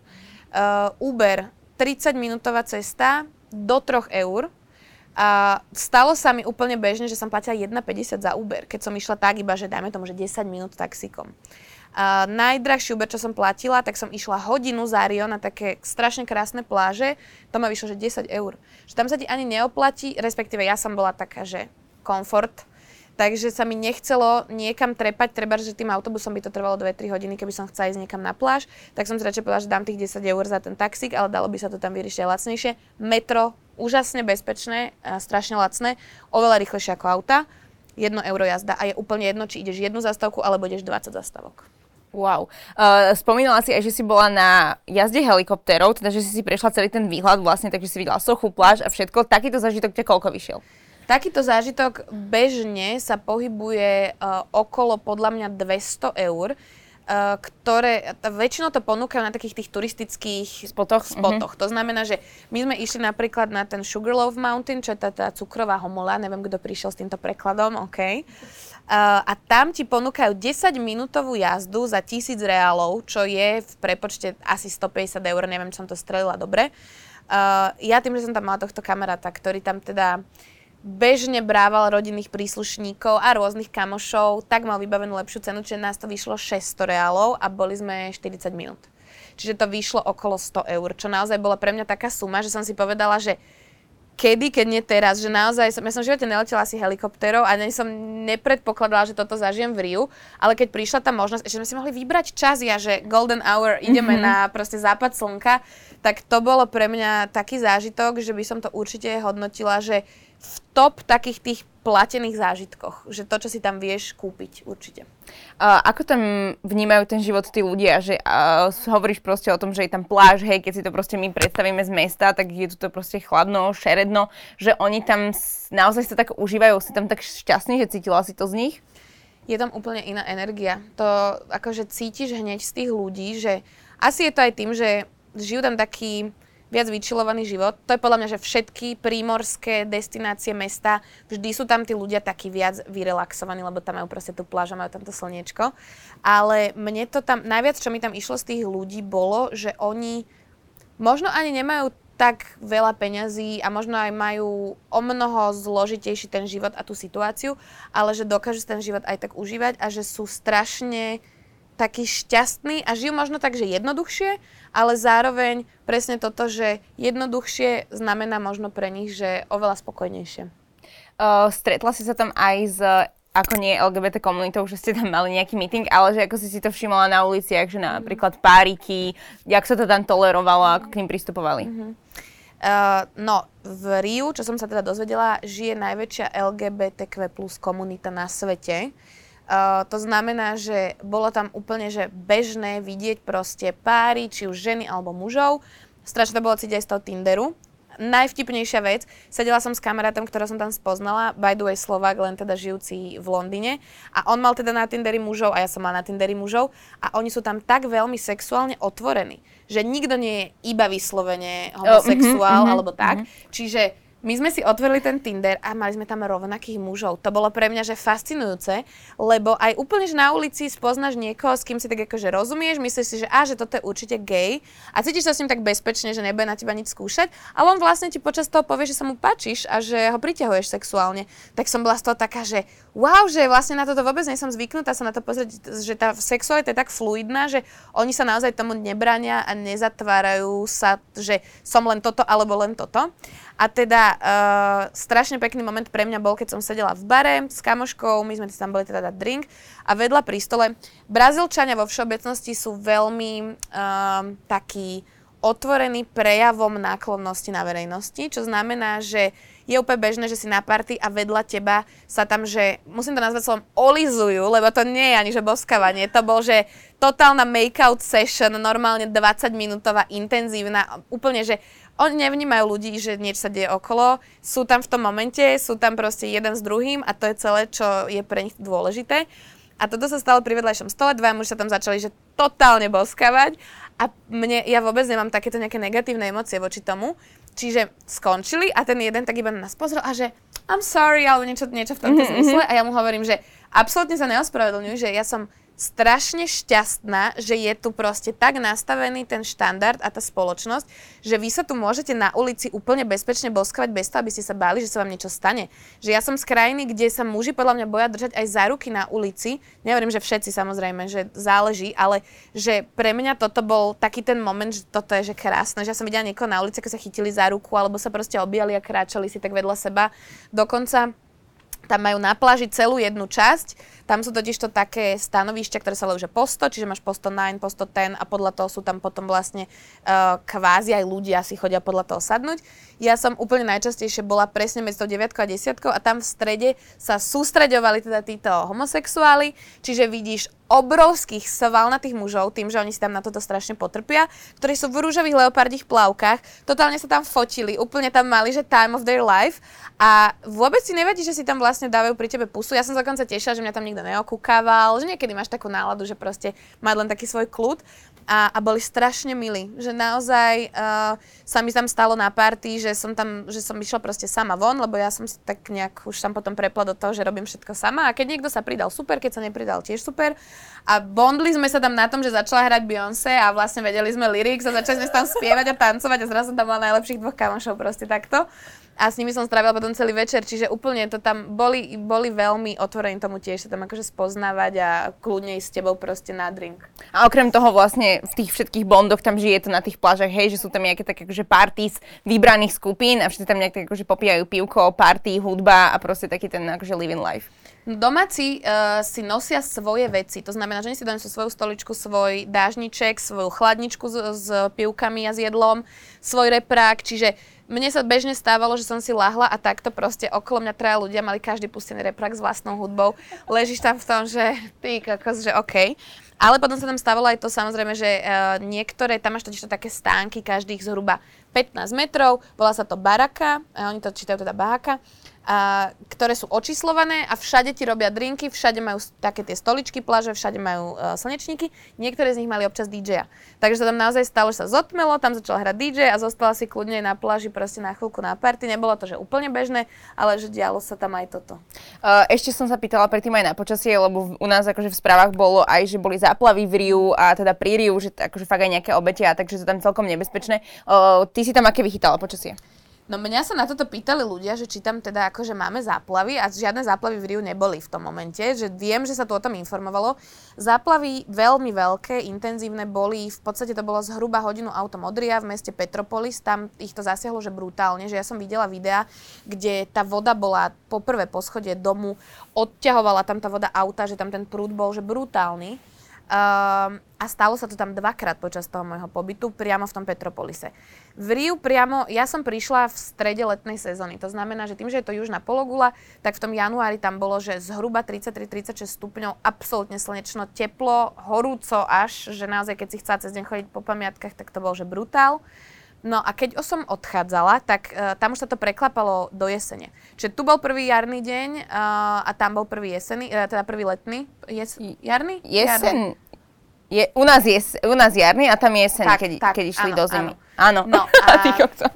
Uh, Uber, 30 minútová cesta do 3 eur. A stalo sa mi úplne bežne, že som platila 1,50 za Uber, keď som išla tak iba, že dajme tomu, že 10 minút taxikom. Uh, najdrahší Uber, čo som platila, tak som išla hodinu za Rio na také strašne krásne pláže, to ma vyšlo, že 10 eur. Že tam sa ti ani neoplatí, respektíve ja som bola taká, že komfort, Takže sa mi nechcelo niekam trepať, treba, že tým autobusom by to trvalo 2-3 hodiny, keby som chcela ísť niekam na pláž, tak som si radšej povedala, že dám tých 10 eur za ten taxík, ale dalo by sa to tam vyriešiť lacnejšie. Metro, úžasne bezpečné, a strašne lacné, oveľa rýchlejšie ako auta. 1 euro jazda a je úplne jedno, či ideš jednu zastavku alebo ideš 20 zastavok. Wow. Uh, spomínala si aj, že si bola na jazde helikoptérov, teda že si si prešla celý ten výhľad vlastne, takže si videla sochu, pláž a všetko. Takýto zažitok ťa koľko vyšiel? Takýto zážitok bežne sa pohybuje uh, okolo podľa mňa 200 eur. Uh, ktoré, väčšinou to ponúkajú na takých tých turistických spotoch. spotoch. Mm-hmm. To znamená, že my sme išli napríklad na ten Sugarloaf Mountain, čo je tá, tá cukrová homola, neviem, kto prišiel s týmto prekladom, OK. Uh, a tam ti ponúkajú 10-minútovú jazdu za 1000 reálov, čo je v prepočte asi 150 eur, neviem, či som to strelila dobre. Uh, ja tým, že som tam mala tohto kamaráta, ktorý tam teda bežne brával rodinných príslušníkov a rôznych kamošov, tak mal vybavenú lepšiu cenu, čiže nás to vyšlo 600 reálov a boli sme 40 minút. Čiže to vyšlo okolo 100 eur, čo naozaj bola pre mňa taká suma, že som si povedala, že kedy, keď nie teraz, že naozaj, som, ja som v živote neletela asi helikopterov a ani som nepredpokladala, že toto zažijem v Riu, ale keď prišla tá možnosť, že sme si mohli vybrať čas, ja, že golden hour, ideme mm-hmm. na proste západ slnka, tak to bolo pre mňa taký zážitok, že by som to určite hodnotila, že v top takých tých platených zážitkoch. Že to, čo si tam vieš kúpiť, určite. Uh, ako tam vnímajú ten život tí ľudia? Že uh, hovoríš proste o tom, že je tam pláž, hej, keď si to proste my predstavíme z mesta, tak je tu to proste chladno, šeredno, že oni tam naozaj sa tak užívajú, si tam tak šťastní, že cítila si to z nich? Je tam úplne iná energia. To akože cítiš hneď z tých ľudí, že asi je to aj tým, že žijú tam taký viac vyčilovaný život. To je podľa mňa, že všetky prímorské destinácie mesta, vždy sú tam tí ľudia takí viac vyrelaxovaní, lebo tam majú proste tú pláž a majú tam to slniečko. Ale mne to tam, najviac, čo mi tam išlo z tých ľudí, bolo, že oni možno ani nemajú tak veľa peňazí a možno aj majú o mnoho zložitejší ten život a tú situáciu, ale že dokážu ten život aj tak užívať a že sú strašne takí šťastní a žijú možno tak, že jednoduchšie, ale zároveň presne toto, že jednoduchšie znamená možno pre nich, že oveľa spokojnejšie. Uh, stretla si sa tam aj s ako nie LGBT komunitou, že ste tam mali nejaký meeting, ale že ako si si to všimla na uliciach, že napríklad páriky, jak sa to tam tolerovalo, ako k ním pristupovali? Uh, no, v Riu, čo som sa teda dozvedela, žije najväčšia LGBTQ plus komunita na svete. Uh, to znamená, že bolo tam úplne že bežné vidieť proste páry, či už ženy alebo mužov. Strašne to bolo cítiť aj z toho Tinderu. Najvtipnejšia vec, sedela som s kamarátom, ktorého som tam spoznala, by the way Slovak, len teda žijúci v Londýne. A on mal teda na Tinderi mužov a ja som mala na Tinderi mužov. A oni sú tam tak veľmi sexuálne otvorení, že nikto nie je iba vyslovene homosexuál oh, mm-hmm, alebo tak. Mm-hmm. Čiže my sme si otvorili ten Tinder a mali sme tam rovnakých mužov. To bolo pre mňa že fascinujúce, lebo aj úplne, že na ulici spoznáš niekoho, s kým si tak akože rozumieš, myslíš si, že a, že toto je určite gay a cítiš sa s ním tak bezpečne, že nebude na teba nič skúšať, ale on vlastne ti počas toho povie, že sa mu páčiš a že ho priťahuješ sexuálne. Tak som bola z toho taká, že wow, že vlastne na toto vôbec nie som zvyknutá sa na to pozrieť, že tá sexualita je tak fluidná, že oni sa naozaj tomu nebrania a nezatvárajú sa, že som len toto alebo len toto. A teda uh, strašne pekný moment pre mňa bol, keď som sedela v bare s kamoškou, my sme tam boli teda dať drink a vedľa pri stole. Brazílčania vo všeobecnosti sú veľmi uh, takí otvorení prejavom náklonnosti na verejnosti, čo znamená, že je úplne bežné, že si na party a vedľa teba sa tam, že musím to nazvať slovom olizujú, lebo to nie je ani že boskávanie, to bol, že totálna make-out session, normálne 20 minútová, intenzívna, úplne, že oni nevnímajú ľudí, že niečo sa deje okolo, sú tam v tom momente, sú tam proste jeden s druhým a to je celé, čo je pre nich dôležité. A toto sa stalo pri vedľajšom stole, dva muži sa tam začali že totálne boskavať. A mne, ja vôbec nemám takéto nejaké negatívne emócie voči tomu. Čiže skončili a ten jeden tak iba na nás pozrel a že I'm sorry, alebo niečo, niečo v tomto mm-hmm. zmysle a ja mu hovorím, že absolútne sa neospravedlňujem, že ja som strašne šťastná, že je tu proste tak nastavený ten štandard a tá spoločnosť, že vy sa tu môžete na ulici úplne bezpečne boskovať bez toho, aby ste sa báli, že sa vám niečo stane. Že ja som z krajiny, kde sa muži podľa mňa boja držať aj za ruky na ulici. Nehovorím, že všetci samozrejme, že záleží, ale že pre mňa toto bol taký ten moment, že toto je že krásne, že ja som videla niekoho na ulici, ako sa chytili za ruku alebo sa proste objali a kráčali si tak vedľa seba. Dokonca tam majú na pláži celú jednu časť. Tam sú totiž to také stanovišťa, ktoré sa volajú, že posto, čiže máš posto 9, posto 10 a podľa toho sú tam potom vlastne uh, kvázi aj ľudia si chodia podľa toho sadnúť. Ja som úplne najčastejšie bola presne medzi tou 9 a 10 a tam v strede sa sústreďovali teda títo homosexuáli, čiže vidíš obrovských svalnatých mužov, tým, že oni si tam na toto strašne potrpia, ktorí sú v rúžových leopardích plavkách, totálne sa tam fotili, úplne tam mali, že time of their life a vôbec si nevadí, že si tam vlastne dávajú pri tebe pusu. Ja som dokonca tešila, že mňa tam nikto neokúkával, že niekedy máš takú náladu, že proste mať len taký svoj kľud a, a boli strašne milí, že naozaj uh, sa mi tam stalo na party, že som tam, že som išla proste sama von, lebo ja som tak nejak už tam potom prepla do toho, že robím všetko sama. A keď niekto sa pridal super, keď sa nepridal tiež super. A bondli sme sa tam na tom, že začala hrať Beyoncé a vlastne vedeli sme lyrics a začali sme tam spievať a tancovať a zrazu tam bola najlepších dvoch kamošov proste takto a s nimi som strávila potom celý večer, čiže úplne to tam boli, boli veľmi otvorení tomu tiež sa tam akože spoznávať a kľudne s tebou proste na drink. A okrem toho vlastne v tých všetkých bondoch tam žije to na tých plážach, hej, že sú tam nejaké také akože parties vybraných skupín a všetci tam nejak tak akože popíjajú pivko, party, hudba a proste taký ten akože living life. Domáci uh, si nosia svoje veci, to znamená, že oni si donesú svoju stoličku, svoj dážniček, svoju chladničku s, s pivkami a s jedlom, svoj reprák, čiže mne sa bežne stávalo, že som si lahla a takto proste okolo mňa traja ľudia mali každý pustený reprak s vlastnou hudbou. Ležíš tam v tom, že ty kokos, že OK. Ale potom sa tam stávalo aj to samozrejme, že uh, niektoré, tam máš totiž to také stánky, každých zhruba 15 metrov, volá sa to baraka, a oni to čítajú teda bahaka a, ktoré sú očíslované a všade ti robia drinky, všade majú také tie stoličky pláže, všade majú uh, slnečníky. Niektoré z nich mali občas DJ-a. Takže sa tam naozaj stalo, že sa zotmelo, tam začal hrať DJ a zostala si kľudne na pláži proste na chvíľku na party. Nebolo to, že úplne bežné, ale že dialo sa tam aj toto. Uh, ešte som sa pýtala predtým aj na počasie, lebo u nás akože v správach bolo aj, že boli záplavy v Riu a teda pri Riu, že akože fakt aj nejaké obete a takže to tam celkom nebezpečné. Uh, ty si tam aké vychytala počasie? No mňa sa na toto pýtali ľudia, že či tam teda akože máme záplavy a žiadne záplavy v Riu neboli v tom momente, že viem, že sa tu o tom informovalo. Záplavy veľmi veľké, intenzívne boli, v podstate to bolo zhruba hodinu autom od Ria v meste Petropolis, tam ich to zasiahlo, že brutálne, že ja som videla videa, kde tá voda bola poprvé po schode domu, odťahovala tam tá voda auta, že tam ten prúd bol, že brutálny. Um, a stalo sa to tam dvakrát počas toho môjho pobytu, priamo v tom Petropolise. V Riu priamo, ja som prišla v strede letnej sezóny, to znamená, že tým, že je to južná pologula, tak v tom januári tam bolo, že zhruba 33-36 stupňov, absolútne slnečno, teplo, horúco až, že naozaj keď si chcela cez deň chodiť po pamiatkách, tak to bol, že brutál. No a keď som odchádzala, tak uh, tam už sa to preklapalo do jesene. Čiže tu bol prvý jarný deň uh, a tam bol prvý jesený, uh, teda prvý letný. Jes, jarný? Jesen. Je, u, nás je, u nás jarný a tam jeseň, tak, keď, tak, keď išli áno, do zimy. Áno. Áno, No a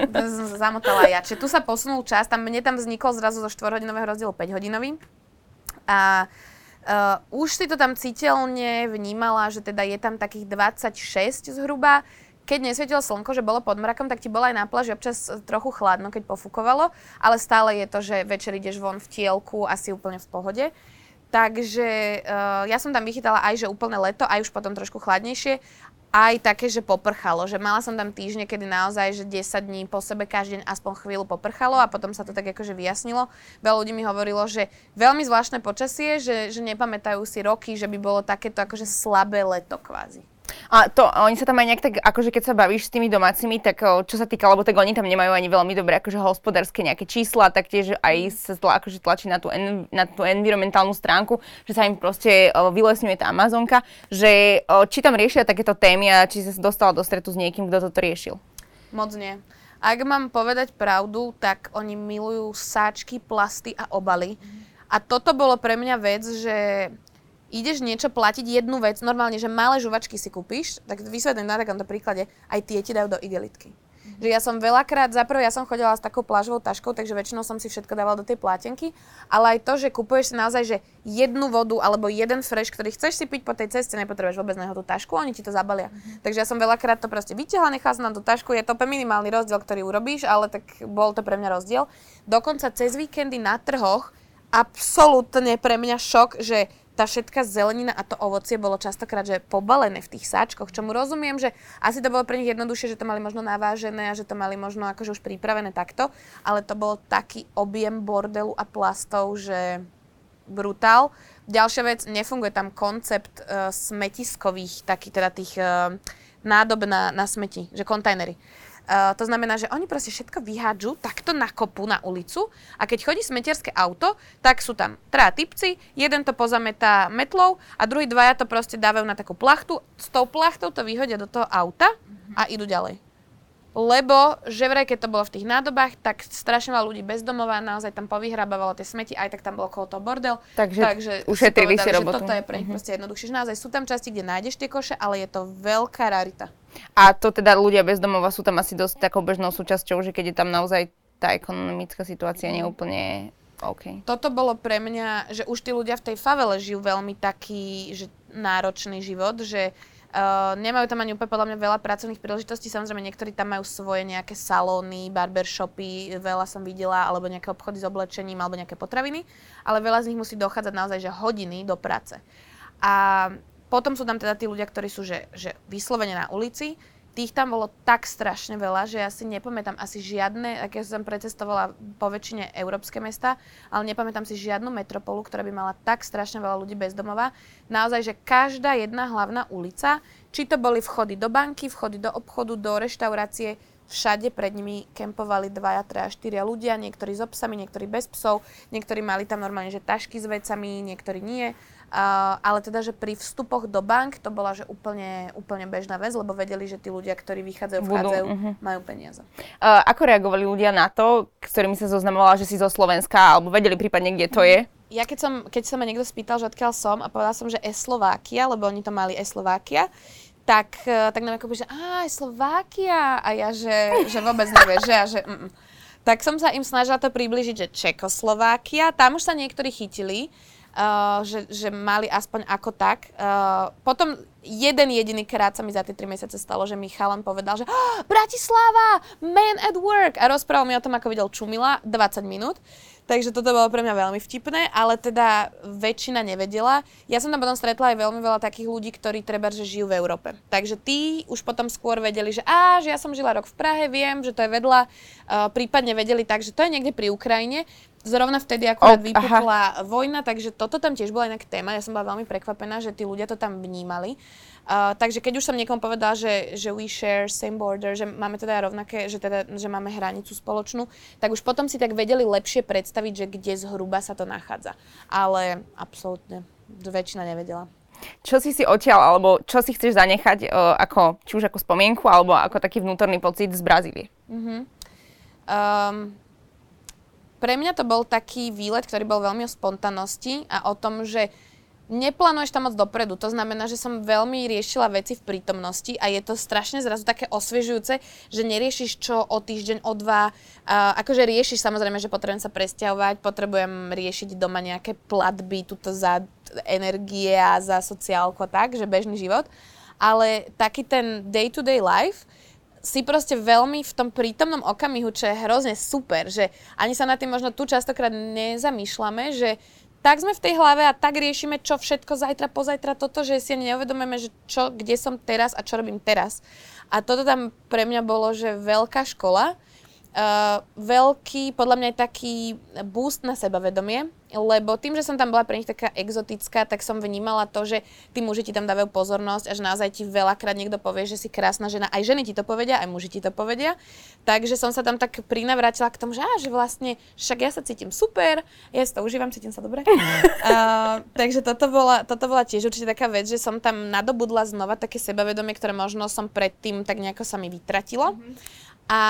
zamotala ja. Čiže tu sa posunul čas, tam, mne tam vznikol zrazu zo 4-hodinového rozdielu 5-hodinový. A uh, už si to tam citeľne vnímala, že teda je tam takých 26 zhruba. Keď nesvietilo slnko, že bolo pod mrakom, tak ti bolo aj na pláži občas trochu chladno, keď pofúkovalo, ale stále je to, že večer ideš von v tielku asi úplne v pohode. Takže uh, ja som tam vychytala aj, že úplne leto, aj už potom trošku chladnejšie, aj také, že poprchalo. Že mala som tam týždne, kedy naozaj, že 10 dní po sebe každý deň aspoň chvíľu poprchalo a potom sa to tak akože vyjasnilo. Veľa ľudí mi hovorilo, že veľmi zvláštne počasie, že, že nepamätajú si roky, že by bolo takéto akože slabé leto kvázi. A to, oni sa tam aj nejak tak, akože keď sa bavíš s tými domácimi, tak čo sa týka, lebo tak oni tam nemajú ani veľmi dobré akože hospodárske nejaké čísla, tak tiež aj sa tla, akože tlačí na tú, en, na tú environmentálnu stránku, že sa im proste vylesňuje tá Amazonka, že či tam riešia takéto témy a či sa dostala do stretu s niekým, kto toto riešil. Moc nie. Ak mám povedať pravdu, tak oni milujú sáčky, plasty a obaly. A toto bolo pre mňa vec, že ideš niečo platiť, jednu vec, normálne, že malé žuvačky si kúpiš, tak vysvetlím na takomto príklade, aj tie ti dajú do igelitky. Že ja som veľakrát, zaprvé ja som chodila s takou plážovou taškou, takže väčšinou som si všetko dávala do tej plátenky, ale aj to, že kupuješ si naozaj, že jednu vodu alebo jeden fresh, ktorý chceš si piť po tej ceste, nepotrebuješ vôbec na tú tašku, oni ti to zabalia. Takže ja som veľakrát to proste vytiahla, nechala som na tú tašku, je to minimálny rozdiel, ktorý urobíš, ale tak bol to pre mňa rozdiel. Dokonca cez víkendy na trhoch absolútne pre mňa šok, že tá všetká zelenina a to ovocie bolo častokrát že pobalené v tých sáčkoch, čomu rozumiem, že asi to bolo pre nich jednoduchšie, že to mali možno navážené a že to mali možno akože už pripravené takto, ale to bol taký objem bordelu a plastov, že brutál. Ďalšia vec, nefunguje tam koncept uh, smetiskových, taký teda tých uh, nádob na, na smeti, že kontajnery. Uh, to znamená, že oni proste všetko vyhádžu takto na kopu na ulicu a keď chodí smetiarské auto, tak sú tam traja typci, jeden to pozametá metlou a druhý dvaja to proste dávajú na takú plachtu, s tou plachtou to vyhodia do toho auta a idú ďalej. Lebo, že vraj, keď to bolo v tých nádobách, tak strašne veľa ľudí bezdomová naozaj tam povyhrabávalo tie smeti, aj tak tam bolo okolo toho bordel. Takže Takže ušetrili si si povedali, robotu. že toto je pre nich proste jednoduchšie. Že naozaj sú tam časti, kde nájdeš tie koše, ale je to veľká rarita. A to teda ľudia bez domova sú tam asi dosť takou bežnou súčasťou, že keď je tam naozaj tá ekonomická situácia neúplne OK. Toto bolo pre mňa, že už tí ľudia v tej favele žijú veľmi taký že náročný život, že uh, nemajú tam ani úplne podľa mňa veľa pracovných príležitostí. Samozrejme, niektorí tam majú svoje nejaké salóny, barbershopy, veľa som videla, alebo nejaké obchody s oblečením, alebo nejaké potraviny, ale veľa z nich musí dochádzať naozaj že hodiny do práce. A potom sú tam teda tí ľudia, ktorí sú že, že vyslovene na ulici, tých tam bolo tak strašne veľa, že ja si nepamätám asi žiadne, ak ja som precestovala po väčšine európske mesta, ale nepamätám si žiadnu metropolu, ktorá by mala tak strašne veľa ľudí bez domova. Naozaj, že každá jedna hlavná ulica, či to boli vchody do banky, vchody do obchodu, do reštaurácie, všade pred nimi kempovali dvaja, traja, štyria ľudia, niektorí s psami, niektorí bez psov, niektorí mali tam normálne, že tašky s vecami, niektorí nie. Uh, ale teda, že pri vstupoch do bank to bola že úplne, úplne bežná vec, lebo vedeli, že tí ľudia, ktorí vychádzajú, Budú, vchádzajú, mhm. majú peniaze. Uh, ako reagovali ľudia na to, ktorými sa zoznamovala, že si zo Slovenska, alebo vedeli prípadne, kde to je? Ja keď som, keď sa ma niekto spýtal, že odkiaľ som a povedala som, že Eslovákia, lebo oni to mali Eslovákia, tak, eh, tak nám ako že á, Slovákia. A ja, že, že vôbec nevieš, že ja, že mm, mm. Tak som sa im snažila to približiť, že Čekoslovákia, tam už sa niektorí chytili, uh, že, že mali aspoň ako tak. Uh, potom jeden jediný krát sa mi za tie 3 mesiace stalo, že mi chalan povedal, že oh, Bratislava, man at work a rozprával mi o tom, ako videl Čumila 20 minút. Takže toto bolo pre mňa veľmi vtipné, ale teda väčšina nevedela. Ja som tam potom stretla aj veľmi veľa takých ľudí, ktorí treba, že žijú v Európe. Takže tí už potom skôr vedeli, že á, že ja som žila rok v Prahe, viem, že to je vedľa, uh, prípadne vedeli tak, že to je niekde pri Ukrajine. Zrovna vtedy akurát Ok, vypukla vojna, takže toto tam tiež bola inak téma. Ja som bola veľmi prekvapená, že tí ľudia to tam vnímali. Uh, takže keď už som niekomu povedala, že, že we share same border, že máme teda rovnaké, že, teda, že máme hranicu spoločnú, tak už potom si tak vedeli lepšie predstaviť, že kde zhruba sa to nachádza. Ale absolútne, väčšina nevedela. Čo si si odtiaľ, alebo čo si chceš zanechať, uh, ako, či už ako spomienku, alebo ako taký vnútorný pocit z Brazílie? Um, pre mňa to bol taký výlet, ktorý bol veľmi o spontannosti a o tom, že neplánuješ tam moc dopredu. To znamená, že som veľmi riešila veci v prítomnosti a je to strašne zrazu také osviežujúce, že neriešiš čo o týždeň, o dva. Uh, akože riešiš samozrejme, že potrebujem sa presťahovať, potrebujem riešiť doma nejaké platby, tuto za energie a za sociálku a tak, že bežný život. Ale taký ten day-to-day life, si proste veľmi v tom prítomnom okamihu, čo je hrozne super, že ani sa na tým možno tu častokrát nezamýšľame, že tak sme v tej hlave a tak riešime, čo všetko zajtra, pozajtra, toto, že si ani neuvedomujeme, že čo, kde som teraz a čo robím teraz. A toto tam pre mňa bolo, že veľká škola, uh, veľký, podľa mňa aj taký boost na sebavedomie, lebo tým, že som tam bola pre nich taká exotická, tak som vnímala to, že tí muži ti tam dávajú pozornosť a že naozaj ti veľakrát niekto povie, že si krásna žena. Aj ženy ti to povedia, aj muži ti to povedia. Takže som sa tam tak prinavrátila k tomu, že, á, že vlastne však ja sa cítim super, ja si to užívam, cítim sa dobre. uh, takže toto bola, toto bola tiež určite taká vec, že som tam nadobudla znova také sebavedomie, ktoré možno som predtým tak nejako sa mi vytratilo. Mm-hmm. A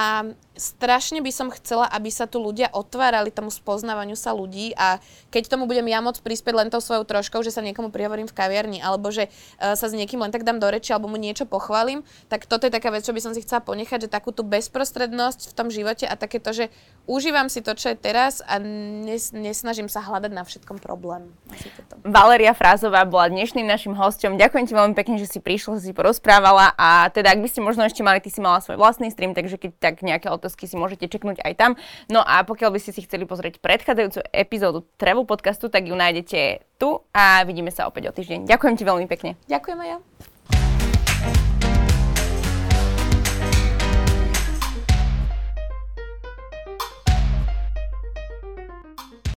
strašne by som chcela, aby sa tu ľudia otvárali tomu spoznávaniu sa ľudí a keď tomu budem ja môcť prispieť len tou svojou troškou, že sa niekomu prihovorím v kaviarni alebo že uh, sa s niekým len tak dám do reči alebo mu niečo pochválim, tak toto je taká vec, čo by som si chcela ponechať, že takú tú bezprostrednosť v tom živote a takéto, že užívam si to, čo je teraz a nes, nesnažím sa hľadať na všetkom problém. Valeria Frázová bola dnešným našim hostom. Ďakujem ti veľmi pekne, že si prišla, si porozprávala a teda ak by ste možno ešte mali, ty si mala svoj vlastný stream, takže keď tak nejaké otázky si môžete čeknúť aj tam. No a pokiaľ by ste si chceli pozrieť predchádzajúcu epizódu Travel podcastu, tak ju nájdete tu a vidíme sa opäť o týždeň. Ďakujem ti veľmi pekne. Ďakujem aj ja.